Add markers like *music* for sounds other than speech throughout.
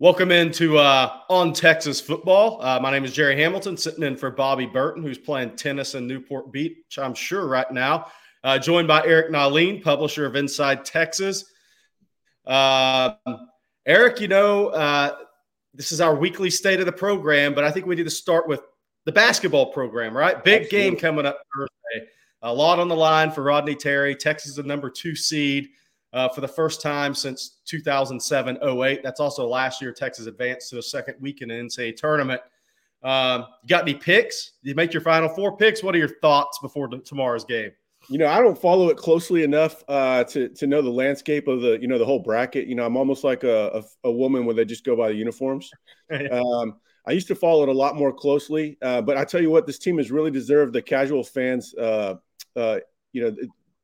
Welcome into uh, On Texas Football. Uh, my name is Jerry Hamilton, sitting in for Bobby Burton, who's playing tennis in Newport Beach, I'm sure, right now. Uh, joined by Eric Nahlin, publisher of Inside Texas. Uh, Eric, you know, uh, this is our weekly state of the program, but I think we need to start with the basketball program, right? Big Absolutely. game coming up Thursday. A lot on the line for Rodney Terry. Texas is the number two seed uh, for the first time since 2007 08. That's also last year Texas advanced to the second weekend in NCAA tournament. Um, you got any picks? Did you make your final four picks? What are your thoughts before tomorrow's game? You know, I don't follow it closely enough uh, to to know the landscape of the you know the whole bracket. You know, I'm almost like a, a, a woman when they just go by the uniforms. *laughs* um, I used to follow it a lot more closely, uh, but I tell you what, this team has really deserved the casual fans. Uh, uh you know,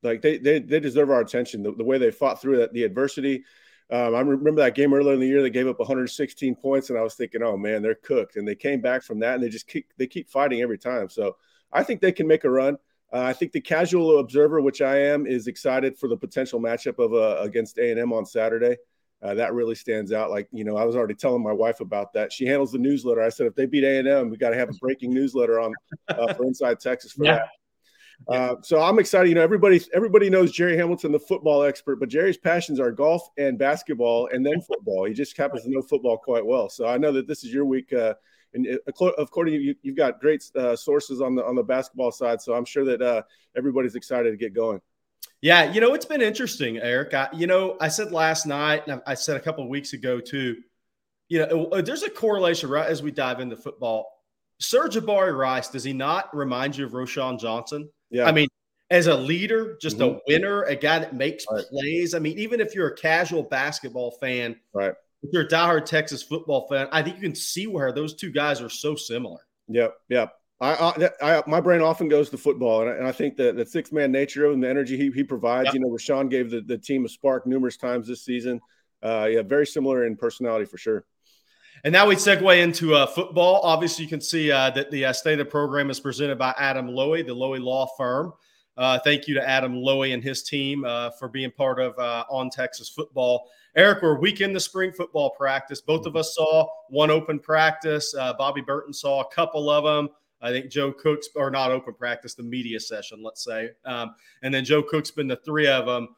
like they they, they deserve our attention. The, the way they fought through that, the adversity. Um, I remember that game earlier in the year. They gave up 116 points, and I was thinking, "Oh man, they're cooked." And they came back from that, and they just keep they keep fighting every time. So I think they can make a run. Uh, I think the casual observer, which I am, is excited for the potential matchup of uh, against A and M on Saturday. Uh, that really stands out. Like you know, I was already telling my wife about that. She handles the newsletter. I said if they beat A and M, we got to have a breaking newsletter on uh, for Inside Texas for yeah. that. Uh, so I'm excited. You know, everybody everybody knows Jerry Hamilton, the football expert, but Jerry's passions are golf and basketball, and then *laughs* football. He just happens to know football quite well. So I know that this is your week. Uh, and according to you, you've got great uh, sources on the on the basketball side. So I'm sure that uh, everybody's excited to get going. Yeah, you know, it's been interesting, Eric. I, you know, I said last night, and I said a couple of weeks ago too. You know, there's a correlation right as we dive into football. Sir'Jabari Rice, does he not remind you of Roschon Johnson? Yeah. I mean, as a leader, just mm-hmm. a winner, a guy that makes right. plays. I mean, even if you're a casual basketball fan, right? If you're a diehard Texas football fan, I think you can see where those two guys are so similar. Yep, yep. I, I, I my brain often goes to football, and I, and I think that the six man nature of him, the energy he, he provides. Yep. You know, Roschon gave the, the team a spark numerous times this season. Uh, yeah, very similar in personality for sure. And now we segue into uh, football. Obviously, you can see uh, that the uh, state of the program is presented by Adam Loewy, the Loewy Law Firm. Uh, thank you to Adam Loewy and his team uh, for being part of uh, On Texas Football. Eric, we're week in the spring football practice. Both of us saw one open practice. Bobby Burton saw a couple of them. I think Joe Cook's, or not open practice, the media session, let's say. Um, and then Joe Cook's been the three of them.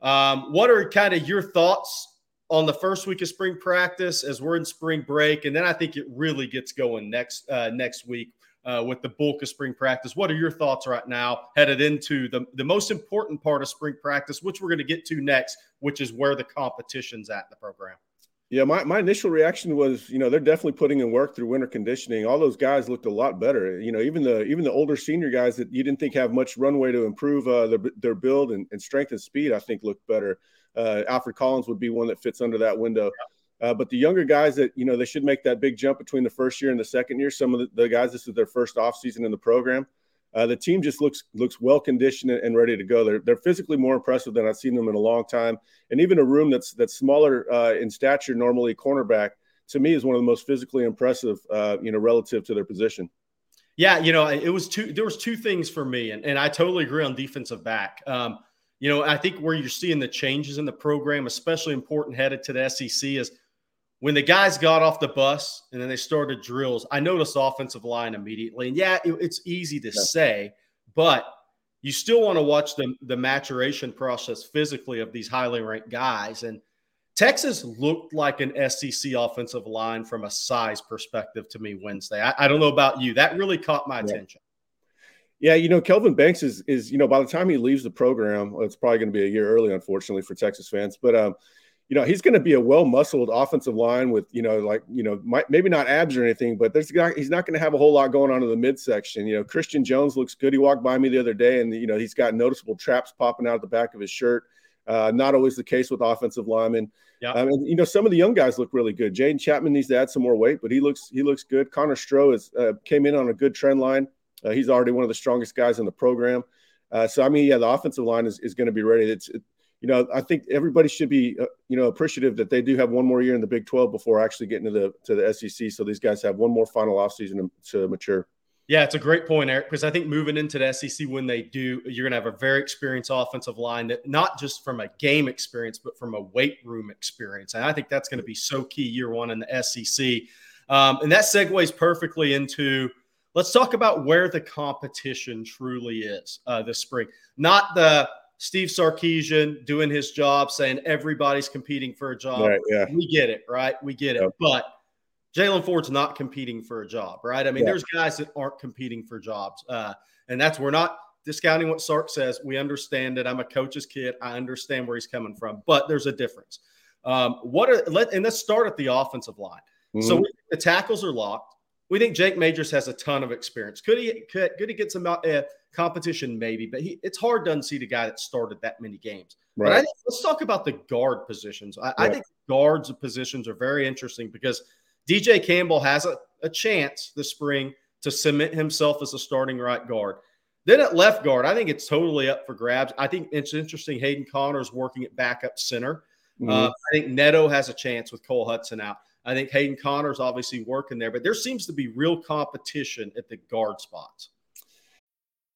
Um, what are kind of your thoughts on the first week of spring practice as we're in spring break, and then I think it really gets going next uh, next week uh, with the bulk of spring practice. What are your thoughts right now headed into the, the most important part of spring practice, which we're going to get to next, which is where the competition's at in the program? Yeah, my, my initial reaction was, you know, they're definitely putting in work through winter conditioning. All those guys looked a lot better. You know, even the even the older senior guys that you didn't think have much runway to improve uh, their, their build and, and strength and speed, I think looked better. Uh, Alfred Collins would be one that fits under that window. Uh, but the younger guys that you know they should make that big jump between the first year and the second year. Some of the, the guys this is their first off season in the program. Uh, the team just looks looks well conditioned and ready to go. They're they're physically more impressive than I've seen them in a long time. And even a room that's that's smaller uh, in stature, normally cornerback, to me is one of the most physically impressive, uh, you know, relative to their position. Yeah, you know, it was two. There was two things for me, and, and I totally agree on defensive back. Um, you know, I think where you're seeing the changes in the program, especially important headed to the SEC, is when the guys got off the bus and then they started drills. I noticed offensive line immediately. And yeah, it, it's easy to yeah. say, but you still want to watch the, the maturation process physically of these highly ranked guys. And Texas looked like an SEC offensive line from a size perspective to me Wednesday. I, I don't know about you. That really caught my yeah. attention. Yeah, you know, Kelvin Banks is is you know by the time he leaves the program, it's probably going to be a year early, unfortunately for Texas fans. But um, you know, he's going to be a well muscled offensive line with you know, like you know, might, maybe not abs or anything, but there's he's not going to have a whole lot going on in the midsection. You know, Christian Jones looks good. He walked by me the other day, and you know, he's got noticeable traps popping out of the back of his shirt. Uh, not always the case with offensive linemen. Yeah, um, and you know, some of the young guys look really good. Jaden Chapman needs to add some more weight, but he looks he looks good. Connor Stroh is uh, came in on a good trend line. Uh, he's already one of the strongest guys in the program. Uh, so I mean, yeah, the offensive line is, is going to be ready. It's it, you know I think everybody should be uh, you know appreciative that they do have one more year in the Big 12 before actually getting to the to the SEC. So these guys have one more final offseason to, to mature. Yeah, it's a great point, Eric, because I think moving into the SEC when they do, you're going to have a very experienced offensive line that not just from a game experience, but from a weight room experience. And I think that's going to be so key year one in the SEC. Um, and that segues perfectly into let's talk about where the competition truly is uh, this spring. Not the Steve Sarkisian doing his job, saying everybody's competing for a job. Right, yeah. We get it, right? We get it. Yep. But – Jaylan Ford's not competing for a job, right? I mean, yeah. there's guys that aren't competing for jobs, uh, and that's we're not discounting what Sark says. We understand it. I'm a coach's kid. I understand where he's coming from, but there's a difference. Um, what are let and let's start at the offensive line. Mm-hmm. So we, the tackles are locked. We think Jake Majors has a ton of experience. Could he could, could he get some uh, competition? Maybe, but he, it's hard to unsee the guy that started that many games. Right. But I think, let's talk about the guard positions. I, I think guards positions are very interesting because – DJ Campbell has a, a chance this spring to cement himself as a starting right guard. Then at left guard, I think it's totally up for grabs. I think it's interesting. Hayden Conner's working at backup center. Mm-hmm. Uh, I think Neto has a chance with Cole Hudson out. I think Hayden Conner's obviously working there, but there seems to be real competition at the guard spots.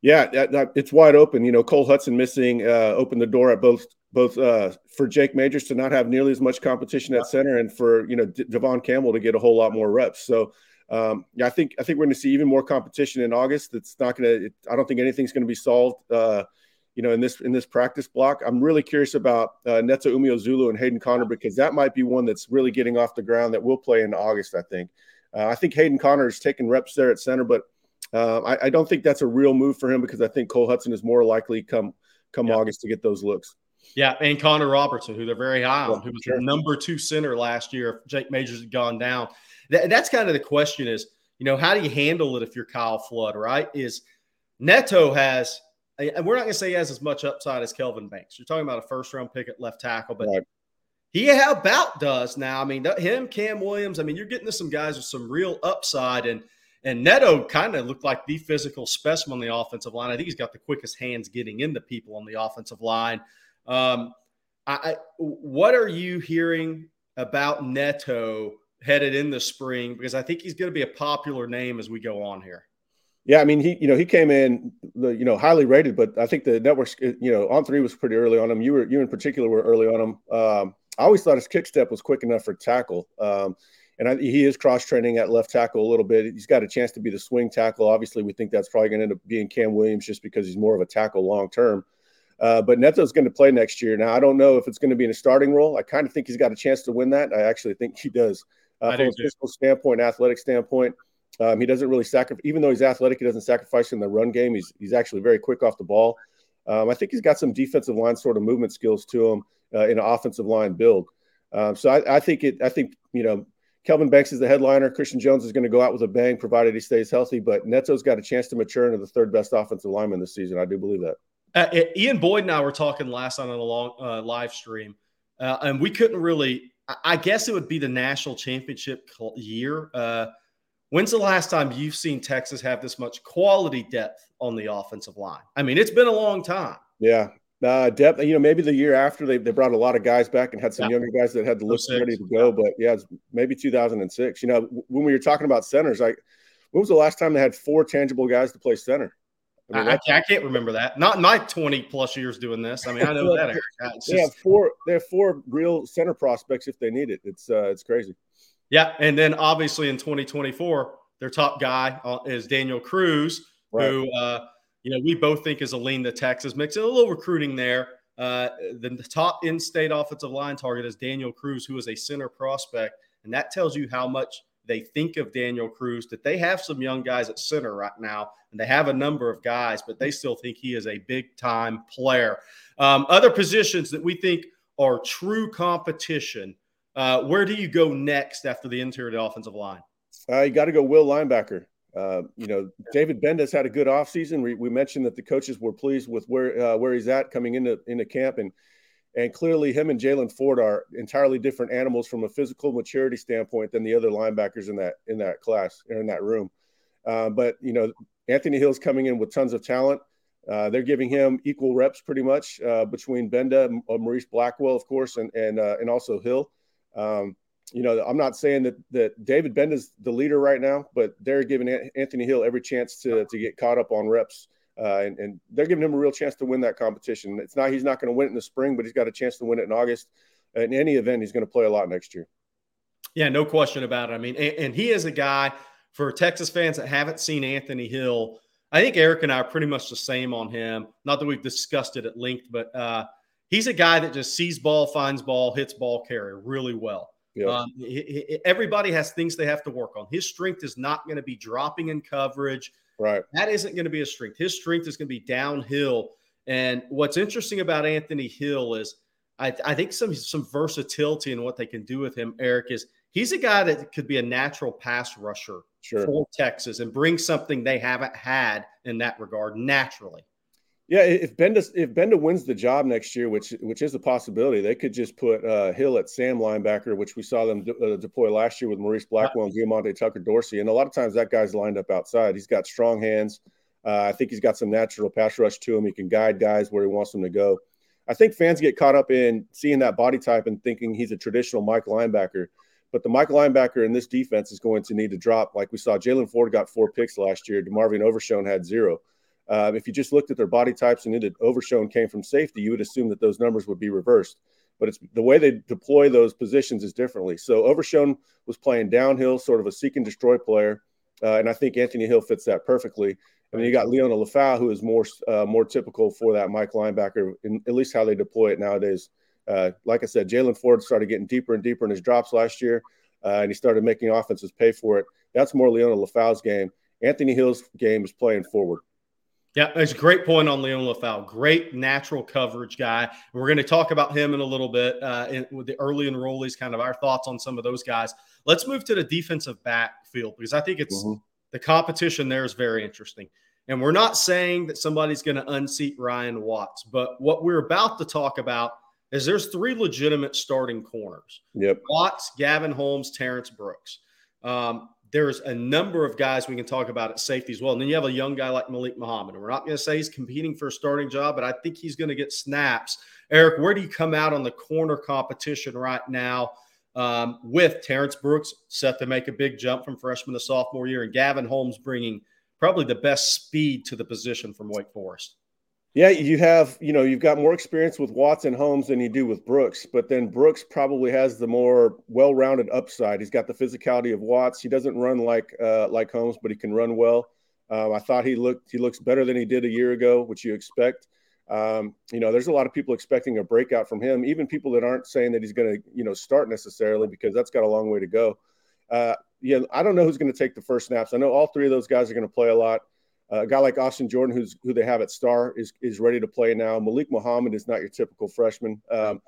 Yeah, that, that, it's wide open. You know, Cole Hudson missing uh, opened the door at both both uh, for Jake Majors to not have nearly as much competition at center, and for you know D- Devon Campbell to get a whole lot more reps. So um, yeah, I think I think we're going to see even more competition in August. It's not going to. I don't think anything's going to be solved. Uh, you know, in this in this practice block, I'm really curious about uh, Neto Umeozulu and Hayden Conner because that might be one that's really getting off the ground that will play in August. I think. Uh, I think Hayden Conner is taking reps there at center, but uh, I, I, don't think that's a real move for him because I think Cole Hudson is more likely come come yeah. August to get those looks. Yeah, and Connor Robertson, who they're very high on, who was sure. the number two center last year. If Jake Majors had gone down, that, that's kind of the question: is you know how do you handle it if you're Kyle Flood? Right? Is Neto has, and we're not going to say he has as much upside as Kelvin Banks. You're talking about a first round pick at left tackle, but right. he about does now. I mean, him, Cam Williams. I mean, you're getting to some guys with some real upside and and Neto kind of looked like the physical specimen on the offensive line. I think he's got the quickest hands getting into people on the offensive line. Um, I, what are you hearing about Neto headed in the spring? Because I think he's going to be a popular name as we go on here. Yeah, I mean, he you know he came in you know highly rated, but I think the networks you know On3 was pretty early on him. You were you in particular were early on him. Um, I always thought his kick step was quick enough for tackle. Um, and I, he is cross training at left tackle a little bit. He's got a chance to be the swing tackle. Obviously, we think that's probably going to end up being Cam Williams just because he's more of a tackle long term. Uh, but Neto's going to play next year. Now, I don't know if it's going to be in a starting role. I kind of think he's got a chance to win that. I actually think he does. Uh, from a physical standpoint, athletic standpoint, um, he doesn't really sacrifice. Even though he's athletic, he doesn't sacrifice in the run game. He's he's actually very quick off the ball. Um, I think he's got some defensive line sort of movement skills to him uh, in an offensive line build. Um, so I, I, think it. I think you know Kelvin Banks is the headliner. Christian Jones is going to go out with a bang, provided he stays healthy. But Neto's got a chance to mature into the third best offensive lineman this season. I do believe that. Uh, Ian Boyd and I were talking last night on a long uh, live stream, uh, and we couldn't really. I guess it would be the national championship year. Uh, when's the last time you've seen Texas have this much quality depth on the offensive line? I mean, it's been a long time. Yeah, uh, depth, you know, maybe the year after they, they brought a lot of guys back and had some yeah. younger guys that had the list ready to go. But yeah, maybe 2006. You know, when we were talking about centers, like when was the last time they had four tangible guys to play center? I, mean, I, I, can't remember that. Not my 20 plus years doing this. I mean, I know *laughs* that. Just, they have four. They have four real center prospects if they need it. It's uh, it's crazy. Yeah, and then obviously in 2024, their top guy uh, is Daniel Cruz, right. who uh, you know, we both think is a lean to Texas mix. A little recruiting there. Uh, the, the top in-state offensive line target is Daniel Cruz, who is a center prospect, and that tells you how much they think of Daniel Cruz. That they have some young guys at center right now, and they have a number of guys, but they still think he is a big-time player. Um, other positions that we think are true competition. Uh, where do you go next after the interior offensive line? Uh, you got to go Will linebacker. Uh, you know, David Gbenda's had a good offseason. We, we mentioned that the coaches were pleased with where uh, where he's at coming into into camp, and and clearly him and Jaylan Ford are entirely different animals from a physical maturity standpoint than the other linebackers in that in that class or in that room. Uh, but you know, Anthony Hill's coming in with tons of talent. Uh, they're giving him equal reps pretty much uh, between Benda, Morice Blackwell, of course, and and and also Hill. Um, you know, I'm not saying that that David Gbenda is the leader right now, but they're giving Anthony Hill every chance to to get caught up on reps, uh, and, and they're giving him a real chance to win that competition. It's not he's not going to win it in the spring, but he's got a chance to win it in August. In any event, he's going to play a lot next year. Yeah, no question about it. I mean, and, and he is a guy for Texas fans that haven't seen Anthony Hill. I think Eric and I are pretty much the same on him. Not that we've discussed it at length, but uh, he's a guy that just sees ball, finds ball, hits ball carrier really well. Yep. Um, he, he, everybody has things they have to work on. His strength is not going to be dropping in coverage. Right. That isn't going to be a strength. His strength is going to be downhill. And what's interesting about Anthony Hill is I, I think some some versatility in what they can do with him. Eric is he's a guy that could be a natural pass rusher sure. for Texas and bring something they haven't had in that regard naturally. Yeah, if Gbenda if Gbenda wins the job next year, which which is a possibility, they could just put uh, Hill at Sam linebacker, which we saw them de- uh, deploy last year with Morice Blackwell and Diamante Tucker Dorsey. And a lot of times that guy's lined up outside. He's got strong hands. Uh, I think he's got some natural pass rush to him. He can guide guys where he wants them to go. I think fans get caught up in seeing that body type and thinking he's a traditional Mike linebacker. But the Mike linebacker in this defense is going to need to drop. Like we saw, Jaylan Ford got four picks last year. DeMarvion Overshown had zero. Um, if you just looked at their body types and it overshown came from safety, you would assume that those numbers would be reversed. But it's the way they deploy those positions is differently. So Overshown was playing downhill, sort of a seek and destroy player, uh, and I think Anthony Hill fits that perfectly. And then you got Liona Lefau, who is more uh, more typical for that Mike linebacker, in at least how they deploy it nowadays. Uh, like I said, Jaylan Ford started getting deeper and deeper in his drops last year, uh, and he started making offenses pay for it. That's more Liona Lefau's game. Anthony Hill's game is playing forward. Yeah, it's a great point on Liona Lefau. Great natural coverage guy. We're going to talk about him in a little bit uh, in, with the early enrollees, kind of our thoughts on some of those guys. Let's move to the defensive backfield because I think it's mm-hmm. the competition there is very interesting. And we're not saying that somebody's going to unseat Ryan Watts, but what we're about to talk about is there's three legitimate starting corners. Yep. Watts, Gavin Holmes, Terrence Brooks. Um, there's a number of guys we can talk about at safety as well. And then you have a young guy like Malik Muhammad. And we're not going to say he's competing for a starting job, but I think he's going to get snaps. Eric, where do you come out on the corner competition right now um, with Terrence Brooks set to make a big jump from freshman to sophomore year and Gavin Holmes bringing probably the best speed to the position from Wake Forest? Yeah, you have, you know, you've got more experience with Watson Holmes than you do with Brooks, but then Brooks probably has the more well-rounded upside. He's got the physicality of Watts. He doesn't run like uh, like Holmes, but he can run well. Um, I thought he looked he looks better than he did a year ago, which you expect. Um, you know, there's a lot of people expecting a breakout from him, even people that aren't saying that he's going to, you know, start necessarily because that's got a long way to go. Uh, yeah, I don't know who's going to take the first snaps. I know all three of those guys are going to play a lot. A guy like Austin Jordan, who's who they have at star, is is ready to play now. Malik Muhammad is not your typical freshman. Um,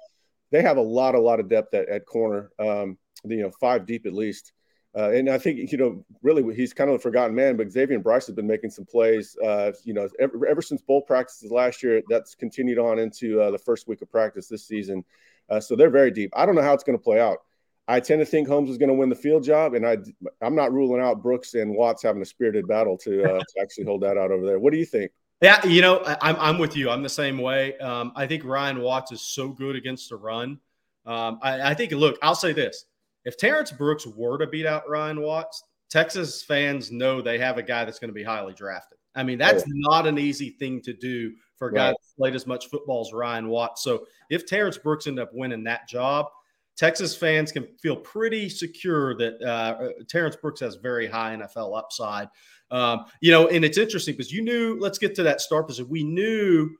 they have a lot, a lot of depth at, at corner. Um, you know, five deep at least. Uh, and I think you know, really, he's kind of a forgotten man. But X'Avion Brice has been making some plays. Uh, you know, ever, ever, since bowl practices last year, that's continued on into uh, the first week of practice this season. Uh, so they're very deep. I don't know how it's going to play out. I tend to think Holmes is going to win the field job, and I I'm not ruling out Brooks and Watts having a spirited battle to, uh, to actually hold that out over there. What do you think? Yeah, you know, I'm I'm with you. I'm the same way. Um, I think Ryan Watts is so good against the run. Um, I, I think. Look, I'll say this: if Terrence Brooks were to beat out Ryan Watts, Texas fans know they have a guy that's going to be highly drafted. I mean, that's oh. not an easy thing to do for a guy right. that's played as much football as Ryan Watts. So if Terrence Brooks ended up winning that job, Texas fans can feel pretty secure that uh, Terrence Brooks has very high NFL upside. Um, you know, and it's interesting because you knew, let's get to that start position. We knew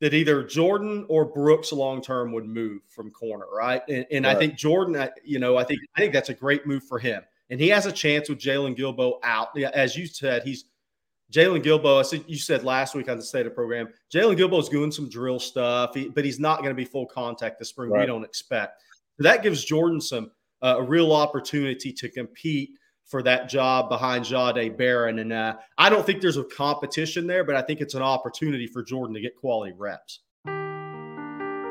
that either Jordan or Brooks long term would move from corner, right? And, and right. I think Jordan, you know, I think I think that's a great move for him. And he has a chance with Jaylon Guilbeau out. As you said, he's Jaylon Guilbeau. I said you said last week on the state of program. Jaylon Guilbeau is doing some drill stuff, he, but he's not going to be full contact this spring. Right. We don't expect. That gives Jordan some uh, a real opportunity to compete for that job behind Jahdae Barron. And uh, I don't think there's a competition there, but I think it's an opportunity for Jordan to get quality reps.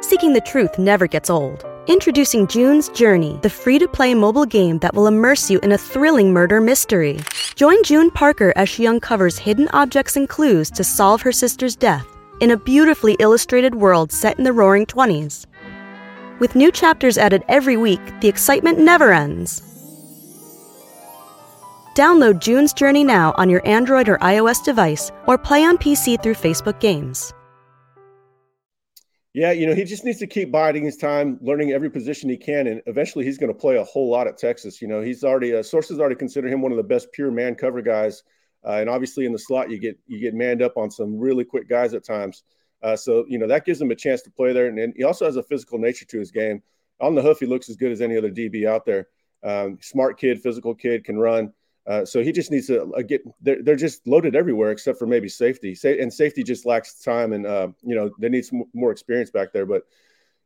Seeking the truth never gets old. Introducing June's Journey, the free to play mobile game that will immerse you in a thrilling murder mystery. Join June Parker as she uncovers hidden objects and clues to solve her sister's death in a beautifully illustrated world set in the roaring 20s. With new chapters added every week, the excitement never ends. Download June's Journey now on your Android or iOS device or play on PC through Facebook Games. Yeah, you know, he just needs to keep biding his time, learning every position he can, and eventually he's going to play a whole lot at Texas. You know, he's already uh, sources already consider him one of the best pure man cover guys, uh, and obviously in the slot you get you get manned up on some really quick guys at times. Uh, so you know that gives him a chance to play there, and, and, he also has a physical nature to his game. On the hoof, he looks as good as any other DB out there. Um, smart kid, physical kid, can run. Uh, so he just needs to uh, get. They're, they're just loaded everywhere except for maybe safety. Say, and safety just lacks time, and uh, you know they need some more experience back there. But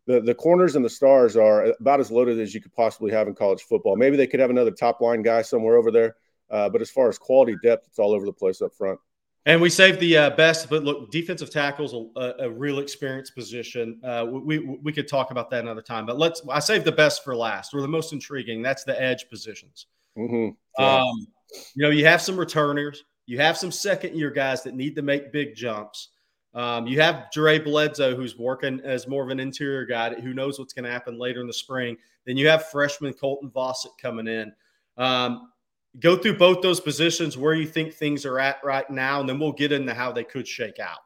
the the corners and the stars are about as loaded as you could possibly have in college football. Maybe they could have another top line guy somewhere over there. Uh, but as far as quality depth, it's all over the place up front. And we saved the uh, best, but look, defensive tackles a, a real experienced position. Uh, we we could talk about that another time, but let's. I saved the best for last, or the most intriguing. That's the edge positions. Mm-hmm. Yeah. Um, you know, you have some returners, you have some second year guys that need to make big jumps. Um, you have Dre Bledsoe, who's working as more of an interior guy who knows what's going to happen later in the spring. Then you have freshman Colton Vasek coming in. Um, go through both those positions where you think things are at right now, and then we'll get into how they could shake out.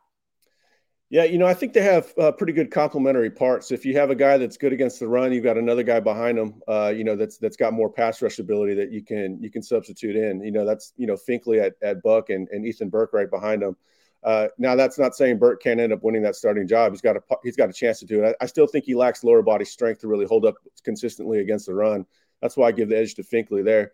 Yeah, you know, I think they have uh, pretty good complementary parts. If you have a guy that's good against the run, you've got another guy behind him, uh, you know, that's that's got more pass rush ability that you can you can substitute in. You know, that's you know Finkley at, at Buck and, and Ethan Burke right behind him. Uh, now that's not saying Burke can't end up winning that starting job. He's got a he's got a chance to do it. I, I still think he lacks lower body strength to really hold up consistently against the run. That's why I give the edge to Finkley there.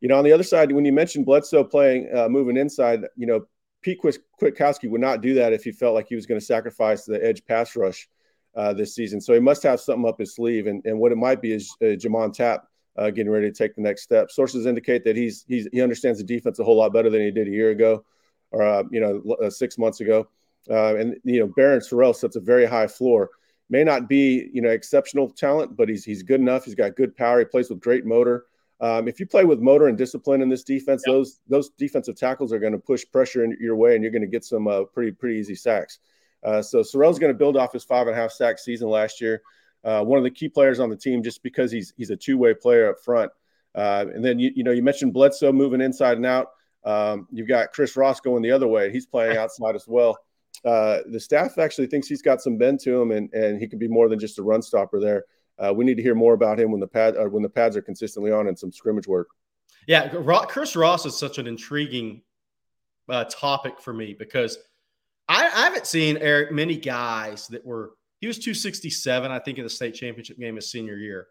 You know, on the other side, when you mentioned Bledsoe playing uh, moving inside, you know, Pete Kwiatkowski would not do that if he felt like he was going to sacrifice the edge pass rush uh, this season. So he must have something up his sleeve, and, and what it might be is uh, J'Mond Tapp uh, getting ready to take the next step. Sources indicate that he's, he's he understands the defense a whole lot better than he did a year ago, or uh, you know uh, six months ago. Uh, and you know Barryn Sorrell sets a very high floor. May not be you know exceptional talent, but he's he's good enough. He's got good power. He plays with great motor. Um, if you play with motor and discipline in this defense, yep. those those defensive tackles are going to push pressure in your way, and you're going to get some uh, pretty pretty easy sacks. Uh, so Sorrell's going to build off his five and a half sack season last year. Uh, one of the key players on the team, just because he's he's a two way player up front. Uh, and then you you know you mentioned Bledsoe moving inside and out. Um, you've got Chris Ross going the other way. He's playing *laughs* outside as well. Uh, the staff actually thinks he's got some bend to him, and and he can be more than just a run stopper there uh, we need to hear more about him when the pad uh, when the pads are consistently on and some scrimmage work. Yeah, Chris Ross is such an intriguing uh, topic for me because I, I, haven't seen Eric many guys that were he was 267 I think in the state championship game his senior year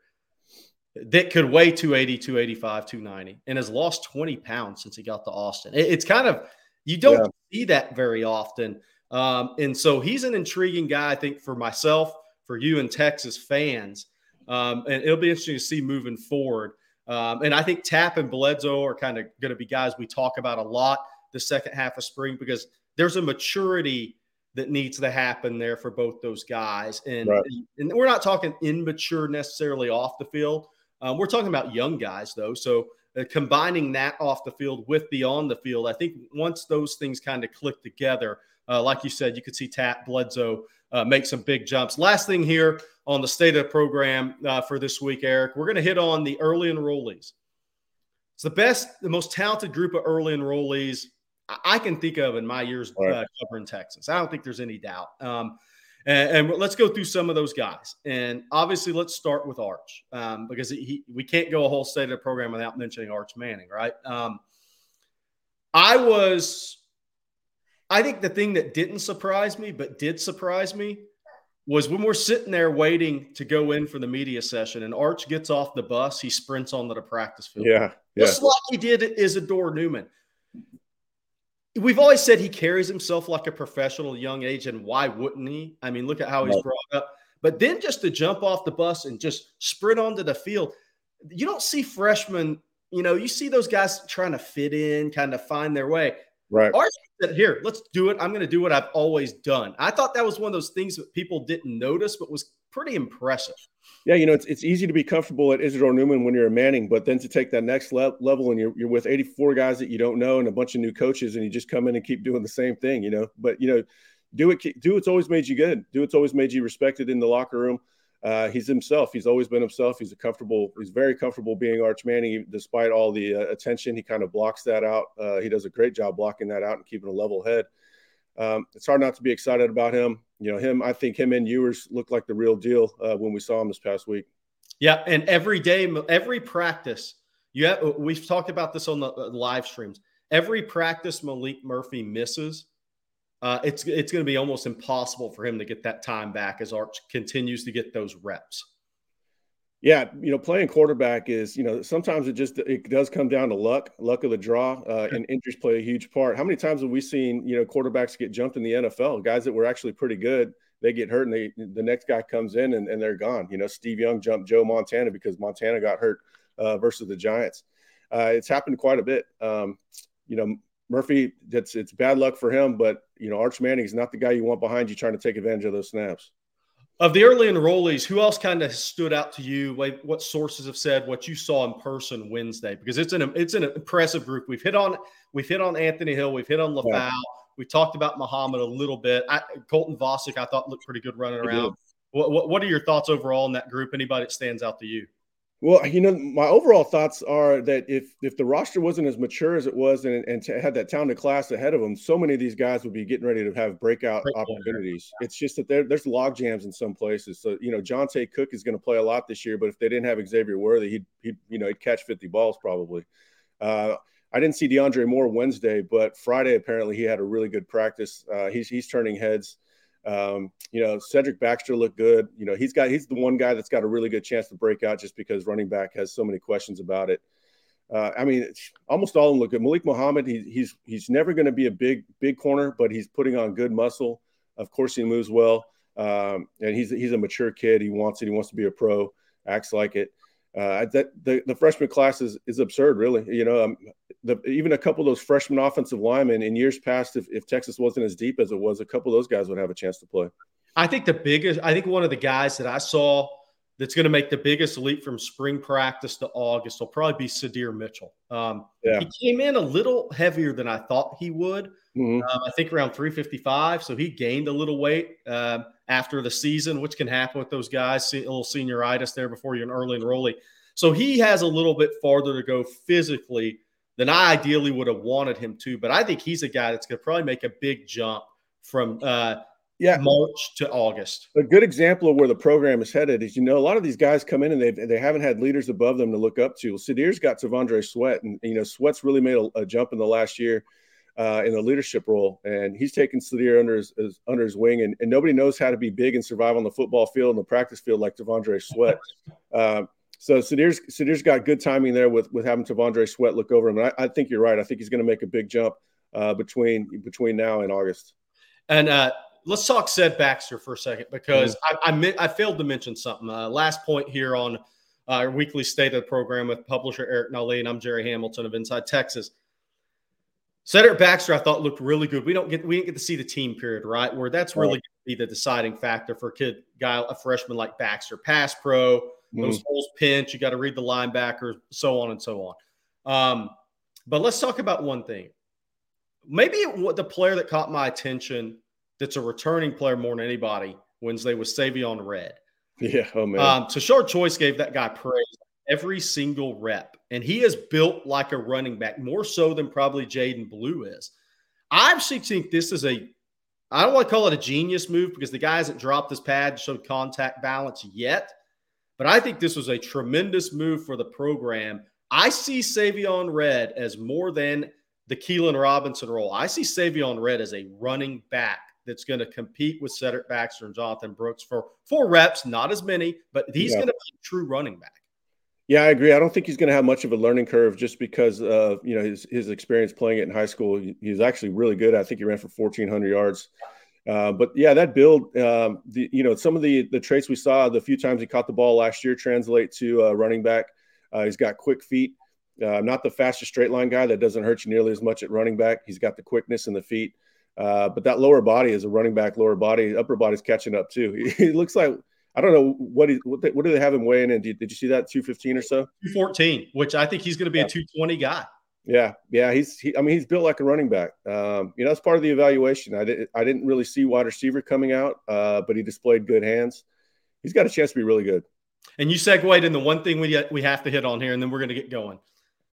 that could weigh 280 285 290 and has lost 20 pounds since he got to Austin. It, it's kind of you don't yeah. see that very often. Um, and so he's an intriguing guy, I think, for myself, for you and Texas fans. Um, and it'll be interesting to see moving forward. Um, and I think Tapp and Bledsoe are kind of going to be guys we talk about a lot the second half of spring because there's a maturity that needs to happen there for both those guys. And, right. and we're not talking immature necessarily off the field. Um, we're talking about young guys, though. So uh, combining that off the field with the on the field, I think once those things kind of click together, uh, like you said, you could see Tapp, Bledsoe uh, make some big jumps. Last thing here on the state of the program uh, for this week, Eric, we're going to hit on the early enrollees. It's the best, the most talented group of early enrollees I can think of in my years right. uh, covering Texas. I don't think there's any doubt. Um, and, and, let's go through some of those guys. And obviously, let's start with Arch um, because he, we can't go a whole state of the program without mentioning Arch Manning, right? Um, I was I think the thing that didn't surprise me, but did surprise me, was when we're sitting there waiting to go in for the media session, and Arch gets off the bus, he sprints onto the practice field. Yeah, yeah. just like he did Isidore Newman. We've always said he carries himself like a professional young age, and why wouldn't he? I mean, look at how he's no. brought up. But then just to jump off the bus and just sprint onto the field, you don't see freshmen you know, you see those guys trying to fit in, kind of find their way. Right. Said, "Here, let's do it. I'm going to do what I've always done." I thought that was one of those things that people didn't notice, but was pretty impressive. Yeah, you know, it's, it's easy to be comfortable at Isidore Newman when you're a Manning, but then to take that next le- level and you're, you're with 84 guys that you don't know and a bunch of new coaches, and you just come in and keep doing the same thing, you know. But you know, do it. Do what's always made you good. Do what's always made you respected in the locker room. Uh, he's himself. He's always been himself. He's a comfortable. He's very comfortable being Arch Manning, despite all the uh, attention. He kind of blocks that out. Uh, he does a great job blocking that out and keeping a level head. Um, it's hard not to be excited about him. You know, him. I think him and Ewers looked like the real deal uh, when we saw him this past week. Yeah, and every day, every practice, Yeah, we've talked about this on the live streams. Every practice Maalik Murphy misses, uh, it's it's going to be almost impossible for him to get that time back as Arch continues to get those reps. Yeah, you know, playing quarterback is, you know, sometimes it just it does come down to luck, luck of the draw, uh, and injuries play a huge part. How many times have we seen, you know, quarterbacks get jumped in the NFL? Guys that were actually pretty good, they get hurt, and they the next guy comes in and, and they're gone. You know, Steve Young jumped Joe Montana because Montana got hurt uh, versus the Giants. Uh, it's happened quite a bit. Um, you know, Murphy, that's it's bad luck for him, but you know, Arch Manning is not the guy you want behind you trying to take advantage of those snaps. Of the early enrollees, who else kind of stood out to you? Like what sources have said what you saw in person Wednesday? Because it's an it's an impressive group. We've hit on we've hit on Anthony Hill, we've hit on Lefau, yeah. we talked about Muhammad a little bit. I, Colton Vasek, I thought looked pretty good running around. What, what, what are your thoughts overall in that group? Anybody that stands out to you? Well, you know, my overall thoughts are that if if the roster wasn't as mature as it was and, and had that talented class ahead of them, so many of these guys would be getting ready to have breakout opportunities. It's just that there, there's log jams in some places. So, you know, Johntay Cook is going to play a lot this year, but if they didn't have Xavier Worthy, he'd, he'd you know, he'd catch 50 balls probably. Uh, I didn't see DeAndre Moore Wednesday, but Friday apparently he had a really good practice. Uh, he's he's turning heads. Um, you know, Cedric Baxter looked good. You know, he's got he's the one guy that's got a really good chance to break out just because running back has so many questions about it. Uh, I mean, almost all of them look good. Malik Muhammad, he, he's he's never going to be a big big corner, but he's putting on good muscle. Of course, he moves well, um, and he's he's a mature kid. He wants it. He wants to be a pro. Acts like it. Uh, that the, the freshman class is is absurd, really. You know, um, the, even a couple of those freshman offensive linemen in years past, if, if Texas wasn't as deep as it was, a couple of those guys would have a chance to play. I think the biggest, I think one of the guys that I saw that's going to make the biggest leap from spring practice to August will probably be Sydir Mitchell. Um, yeah. He came in a little heavier than I thought he would. Mm-hmm. Um, I think around 355. So he gained a little weight um, after the season, which can happen with those guys, a little senioritis there before you're an early enrollee. So he has a little bit farther to go physically than I ideally would have wanted him to. But I think he's a guy that's going to probably make a big jump from uh, yeah. March to August. A good example of where the program is headed is, you know, a lot of these guys come in and they they haven't had leaders above them to look up to. Sydir's got T'Vondre Sweat, and you know, Sweat's really made a, a jump in the last year uh, in the leadership role, and he's taken Sydir under his, his, under his wing. And, and nobody knows how to be big and survive on the football field and the practice field like T'Vondre Sweat. *laughs* uh, so Sydir's Sydir's got good timing there with with having T'Vondre Sweat look over him. And I, I think you're right. I think he's going to make a big jump uh, between between now and August. And uh, let's talk Ced Baxter for a second because mm-hmm. I, I, I failed to mention something. Uh, last point here on uh, our weekly state of the program with publisher Eric Nahlin, and I'm Jerry Hamilton of Inside Texas. Cedric Baxter, I thought looked really good. We don't get we didn't get to see the team period, right? Where that's really right. be the deciding factor for a kid guy, a freshman like Baxter, pass pro. Those holes pinch. You got to read the linebackers, so on and so on. Um, but let's talk about one thing. Maybe what the player that caught my attention that's a returning player more than anybody Wednesday was Savion Red. Yeah, oh man. Um, Tashard Choice gave that guy praise every single rep, and he is built like a running back, more so than probably Jaydon Blue is. I actually think this is a I don't want to call it a genius move because the guy hasn't dropped his pad to show contact balance yet. But I think this was a tremendous move for the program. I see Savion Red as more than the Keilan Robinson role. I see Savion Red as a running back that's going to compete with Cedric Baxter and Jonathan Brooks for four reps, not as many, but he's yeah. going to be a true running back. Yeah, I agree. I don't think he's going to have much of a learning curve just because of you know his his experience playing it in high school. He's actually really good. I think he ran for 1,400 yards. Uh, but yeah, that build, um, the, you know, some of the the traits we saw the few times he caught the ball last year translate to uh, running back. Uh, he's got quick feet. Uh, not the fastest straight line guy that doesn't hurt you nearly as much at running back. He's got the quickness and the feet. Uh, but that lower body is a running back lower body. Upper body's catching up too. *laughs* He, he looks like I don't know what he what, they, what do they have him weighing in? Did, did you see that two fifteen or so? Two fourteen, which I think he's going to be yeah. a two twenty guy. Yeah, yeah, he's. He, I mean, he's built like a running back. Um, you know, that's part of the evaluation. I didn't. I didn't really see wide receiver coming out, uh, but he displayed good hands. He's got a chance to be really good. And you segued into one thing we we have to hit on here, and then we're going to get going.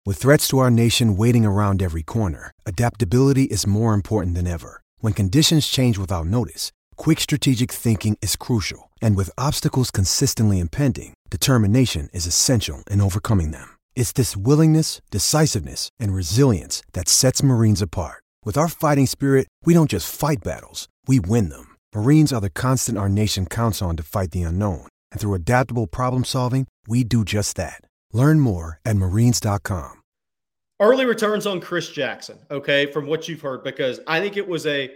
With threats to our nation waiting around every corner, adaptability is more important than ever. When conditions change without notice, quick strategic thinking is crucial. And with obstacles consistently impending, determination is essential in overcoming them. It's this willingness, decisiveness, and resilience that sets Marines apart. With our fighting spirit, we don't just fight battles, we win them. Marines are the constant our nation counts on to fight the unknown. And through adaptable problem solving, we do just that. Learn more at marines.com. Early returns on Chris Jackson, okay, from what you've heard, because I think it was a,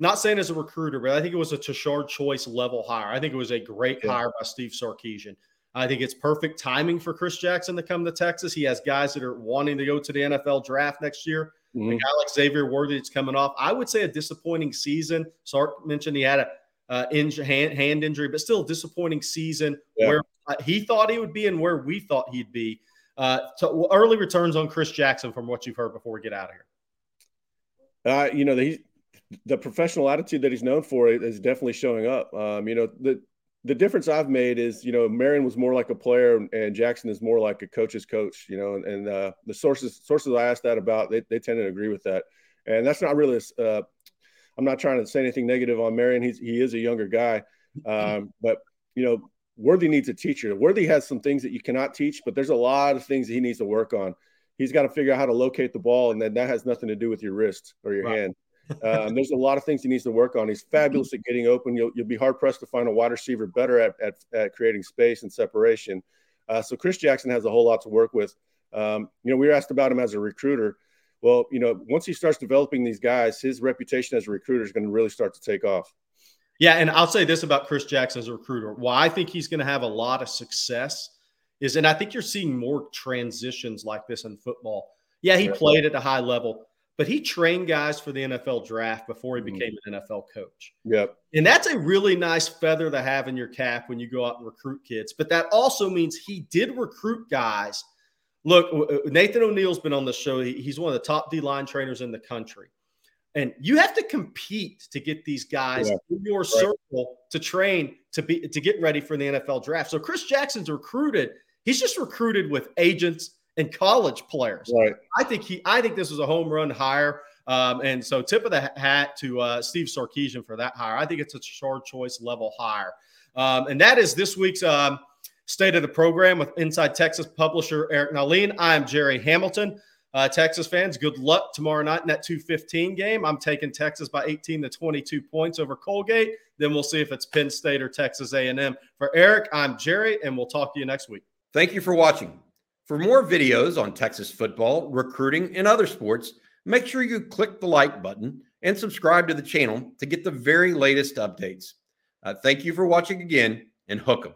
not saying as a recruiter, but I think it was a Tashard choice level hire. I think it was a great yeah. hire by Steve Sarkisian. I think it's perfect timing for Chris Jackson to come to Texas. He has guys that are wanting to go to the NFL draft next year. Mm-hmm. A guy like Xavier Worthy that's coming off. I would say a disappointing season. Sark mentioned he had a uh, hand, hand injury, but still a disappointing season yeah. where uh, he thought he would be and where we thought he'd be. Uh, so early returns on Chris Jackson from what you've heard before we get out of here. Uh, you know, the, the professional attitude that he's known for is definitely showing up. Um, you know, the the difference I've made is, you know, Marion was more like a player and Jackson is more like a coach's coach, you know, and, and uh, the sources sources I asked that about, they, they tend to agree with that. And that's not really, uh, I'm not trying to say anything negative on Marion. He's, he is a younger guy. Um, *clears throat* but, you know, Worthy needs a teacher. Worthy has some things that you cannot teach, but there's a lot of things that he needs to work on. He's got to figure out how to locate the ball, and then that has nothing to do with your wrist or your right. hand. Um, there's a lot of things he needs to work on. He's fabulous at getting open. You'll, you'll be hard pressed to find a wide receiver better at, at, at creating space and separation. Uh, so Chris Jackson has a whole lot to work with. Um, you know, we were asked about him as a recruiter. Well, you know, once he starts developing these guys, his reputation as a recruiter is going to really start to take off. Yeah, and I'll say this about Chris Jackson as a recruiter. Why I think he's going to have a lot of success is, and I think you're seeing more transitions like this in football. Yeah, he played at a high level but he trained guys for the NFL draft before he mm-hmm. became an NFL coach. Yep. And that's a really nice feather to have in your cap when you go out and recruit kids. But that also means he did recruit guys. Look, Nathan O'Neill's been on the show. He's one of the top D line trainers in the country. And you have to compete to get these guys yeah. in your right. circle to train to be to get ready for the NFL draft. So Chris Jackson's recruited. He's just recruited with agents and college players. Right. I think he. I think this was a home run hire. Um, and so, tip of the hat to uh, Steve Sarkisian for that hire. I think it's a Tashard Choice level hire. Um, and that is this week's um, state of the program with Inside Texas publisher Eric Nahlin. I am Jerry Hamilton. Uh, Texas fans, good luck tomorrow night in that 215 game. I'm taking Texas by 18 to 22 points over Colgate. Then we'll see if it's Penn State or Texas A&M. For Eric, I'm Jerry, and we'll talk to you next week. Thank you for watching. For more videos on Texas football, recruiting, and other sports, make sure you click the like button and subscribe to the channel to get the very latest updates. Uh, thank you for watching again and hook 'em.